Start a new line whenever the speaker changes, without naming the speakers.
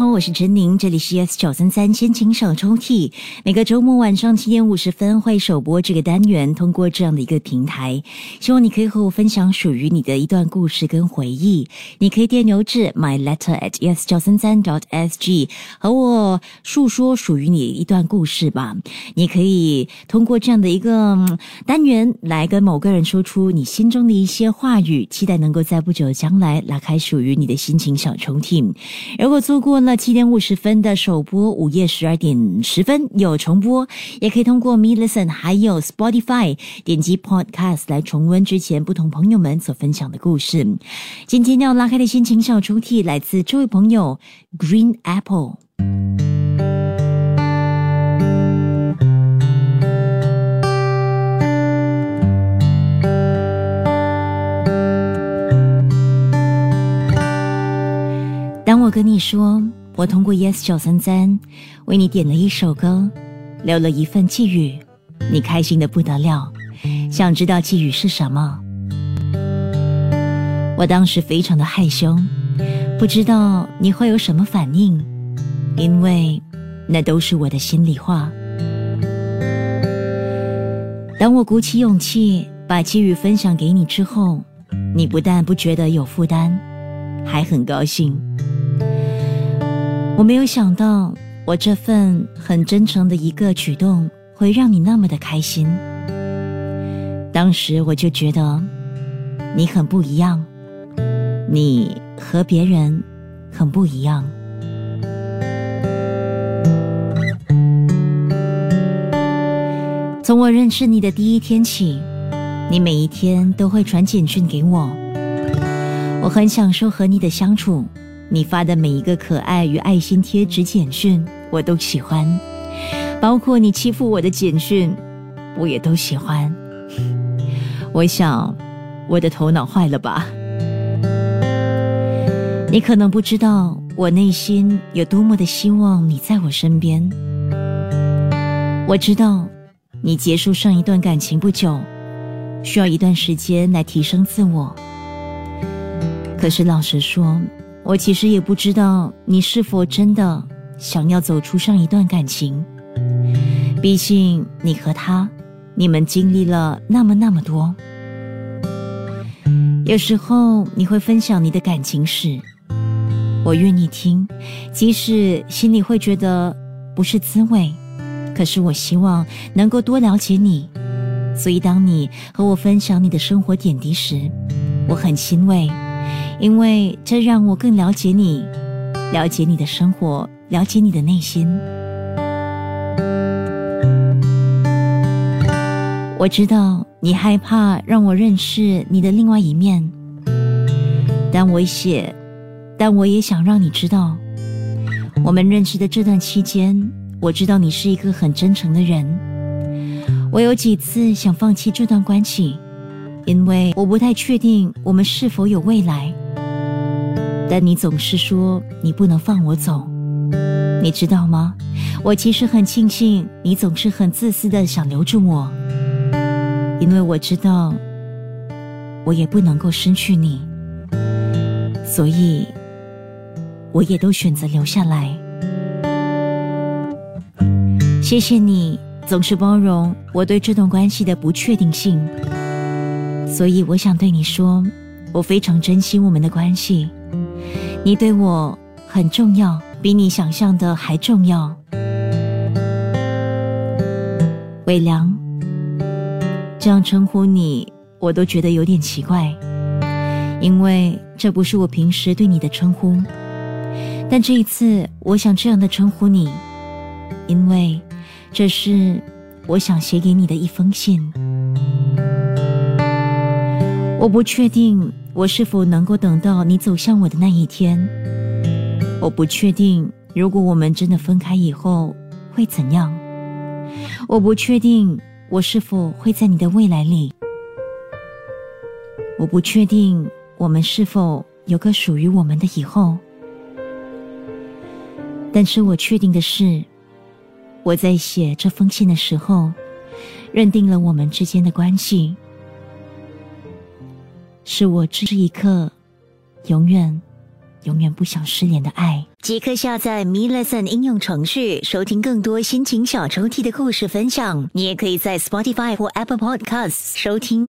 好，我是陈宁，这里是 S 九三三先情小抽屉。每个周末晚上七点五十分会首播这个单元，通过这样的一个平台，希望你可以和我分享属于你的一段故事跟回忆。你可以电邮至 my letter at s 九三三 dot s g 和我述说属于你一段故事吧。你可以通过这样的一个单元来跟某个人说出你心中的一些话语，期待能够在不久的将来拉开属于你的心情小抽屉。如果错过呢七点五十分的首播，午夜十二点十分有重播，也可以通过 Me Listen 还有 Spotify 点击 Podcast 来重温之前不同朋友们所分享的故事。今天要拉开的心情小抽屉来自这位朋友 Green Apple。当我跟你说。我通过 Yes 九三三为你点了一首歌，留了一份寄语，你开心的不得了，想知道寄语是什么？我当时非常的害羞，不知道你会有什么反应，因为那都是我的心里话。当我鼓起勇气把寄语分享给你之后，你不但不觉得有负担，还很高兴。我没有想到，我这份很真诚的一个举动会让你那么的开心。当时我就觉得你很不一样，你和别人很不一样。从我认识你的第一天起，你每一天都会传简讯给我，我很享受和你的相处。你发的每一个可爱与爱心贴纸简讯，我都喜欢，包括你欺负我的简讯，我也都喜欢。我想，我的头脑坏了吧？你可能不知道，我内心有多么的希望你在我身边。我知道，你结束上一段感情不久，需要一段时间来提升自我。可是老实说，我其实也不知道你是否真的想要走出上一段感情，毕竟你和他，你们经历了那么那么多。有时候你会分享你的感情史，我愿意听，即使心里会觉得不是滋味，可是我希望能够多了解你。所以当你和我分享你的生活点滴时，我很欣慰。因为这让我更了解你，了解你的生活，了解你的内心。我知道你害怕让我认识你的另外一面，但我写，但我也想让你知道，我们认识的这段期间，我知道你是一个很真诚的人。我有几次想放弃这段关系，因为我不太确定我们是否有未来。但你总是说你不能放我走，你知道吗？我其实很庆幸你总是很自私的想留住我，因为我知道我也不能够失去你，所以我也都选择留下来。谢谢你总是包容我对这段关系的不确定性，所以我想对你说，我非常珍惜我们的关系。你对我很重要，比你想象的还重要。伟良，这样称呼你，我都觉得有点奇怪，因为这不是我平时对你的称呼。但这一次，我想这样的称呼你，因为这是我想写给你的一封信。我不确定。我是否能够等到你走向我的那一天？我不确定，如果我们真的分开以后会怎样？我不确定，我是否会在你的未来里？我不确定，我们是否有个属于我们的以后？但是我确定的是，我在写这封信的时候，认定了我们之间的关系。是我这一刻，永远永远不想失联的爱。
即刻下载 Me Lesson 应用程序，收听更多心情小抽屉的故事分享。你也可以在 Spotify 或 Apple Podcasts 收听。